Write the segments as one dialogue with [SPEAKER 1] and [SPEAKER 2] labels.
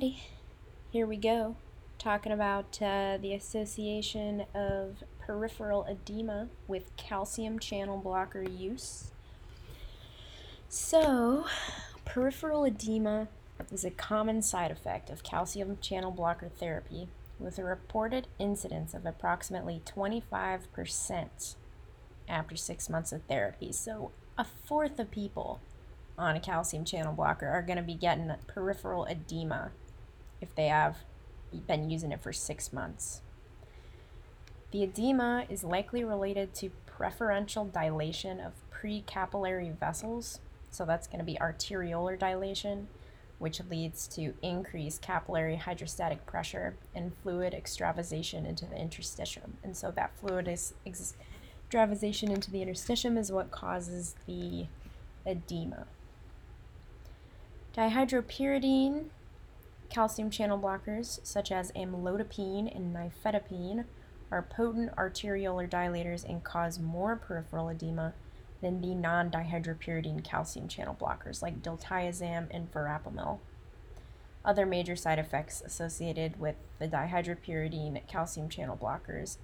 [SPEAKER 1] Alrighty, here we go. Talking about uh, the association of peripheral edema with calcium channel blocker use. So, peripheral edema is a common side effect of calcium channel blocker therapy with a reported incidence of approximately 25% after six months of therapy. So, a fourth of people on a calcium channel blocker are going to be getting peripheral edema if they have been using it for six months. The edema is likely related to preferential dilation of precapillary vessels, so that's going to be arteriolar dilation, which leads to increased capillary hydrostatic pressure and fluid extravasation into the interstitium. And so that fluid is ex- extravasation into the interstitium is what causes the edema. Dihydropyridine calcium channel blockers, such as amlodipine and nifedipine, are potent arteriolar dilators and cause more peripheral edema than the non dihydropyridine calcium channel blockers like diltiazem and verapamil. Other major side effects associated with the dihydropyridine calcium channel blockers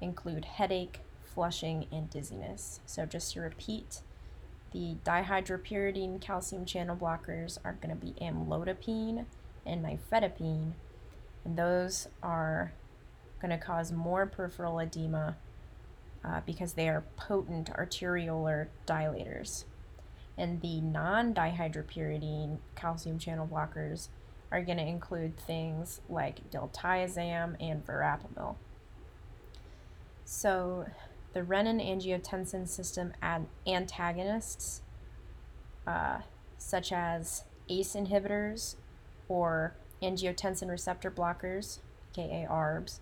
[SPEAKER 1] include headache, flushing, and dizziness. So, just to repeat, the dihydropyridine calcium channel blockers are going to be amlodipine and nifedipine, and those are going to cause more peripheral edema uh, because they are potent arteriolar dilators. And the non dihydropyridine calcium channel blockers are going to include things like diltiazem and verapamil. So, the renin-angiotensin system ad- antagonists, uh, such as ACE inhibitors or angiotensin receptor blockers, aka ARBs,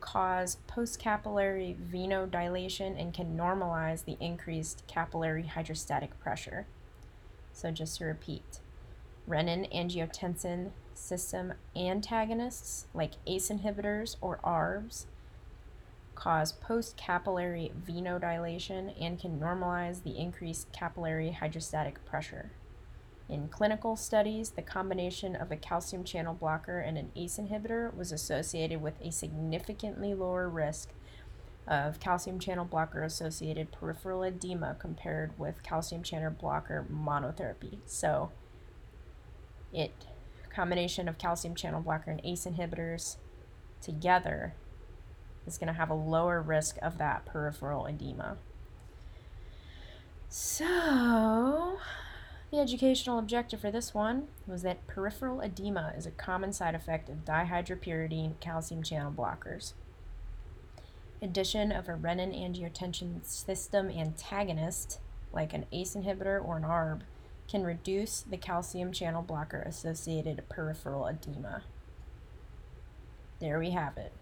[SPEAKER 1] cause postcapillary venodilation and can normalize the increased capillary hydrostatic pressure. So, just to repeat, renin angiotensin system antagonists like ACE inhibitors or ARBs cause post-capillary venodilation and can normalize the increased capillary hydrostatic pressure. In clinical studies, the combination of a calcium channel blocker and an ACE inhibitor was associated with a significantly lower risk of calcium channel blocker associated peripheral edema compared with calcium channel blocker monotherapy. So, it combination of calcium channel blocker and ACE inhibitors together is going to have a lower risk of that peripheral edema. So, the educational objective for this one was that peripheral edema is a common side effect of dihydropyridine calcium channel blockers. Addition of a renin angiotensin system antagonist, like an ACE inhibitor or an ARB, can reduce the calcium channel blocker associated peripheral edema. There we have it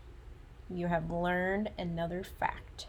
[SPEAKER 1] you have learned another fact.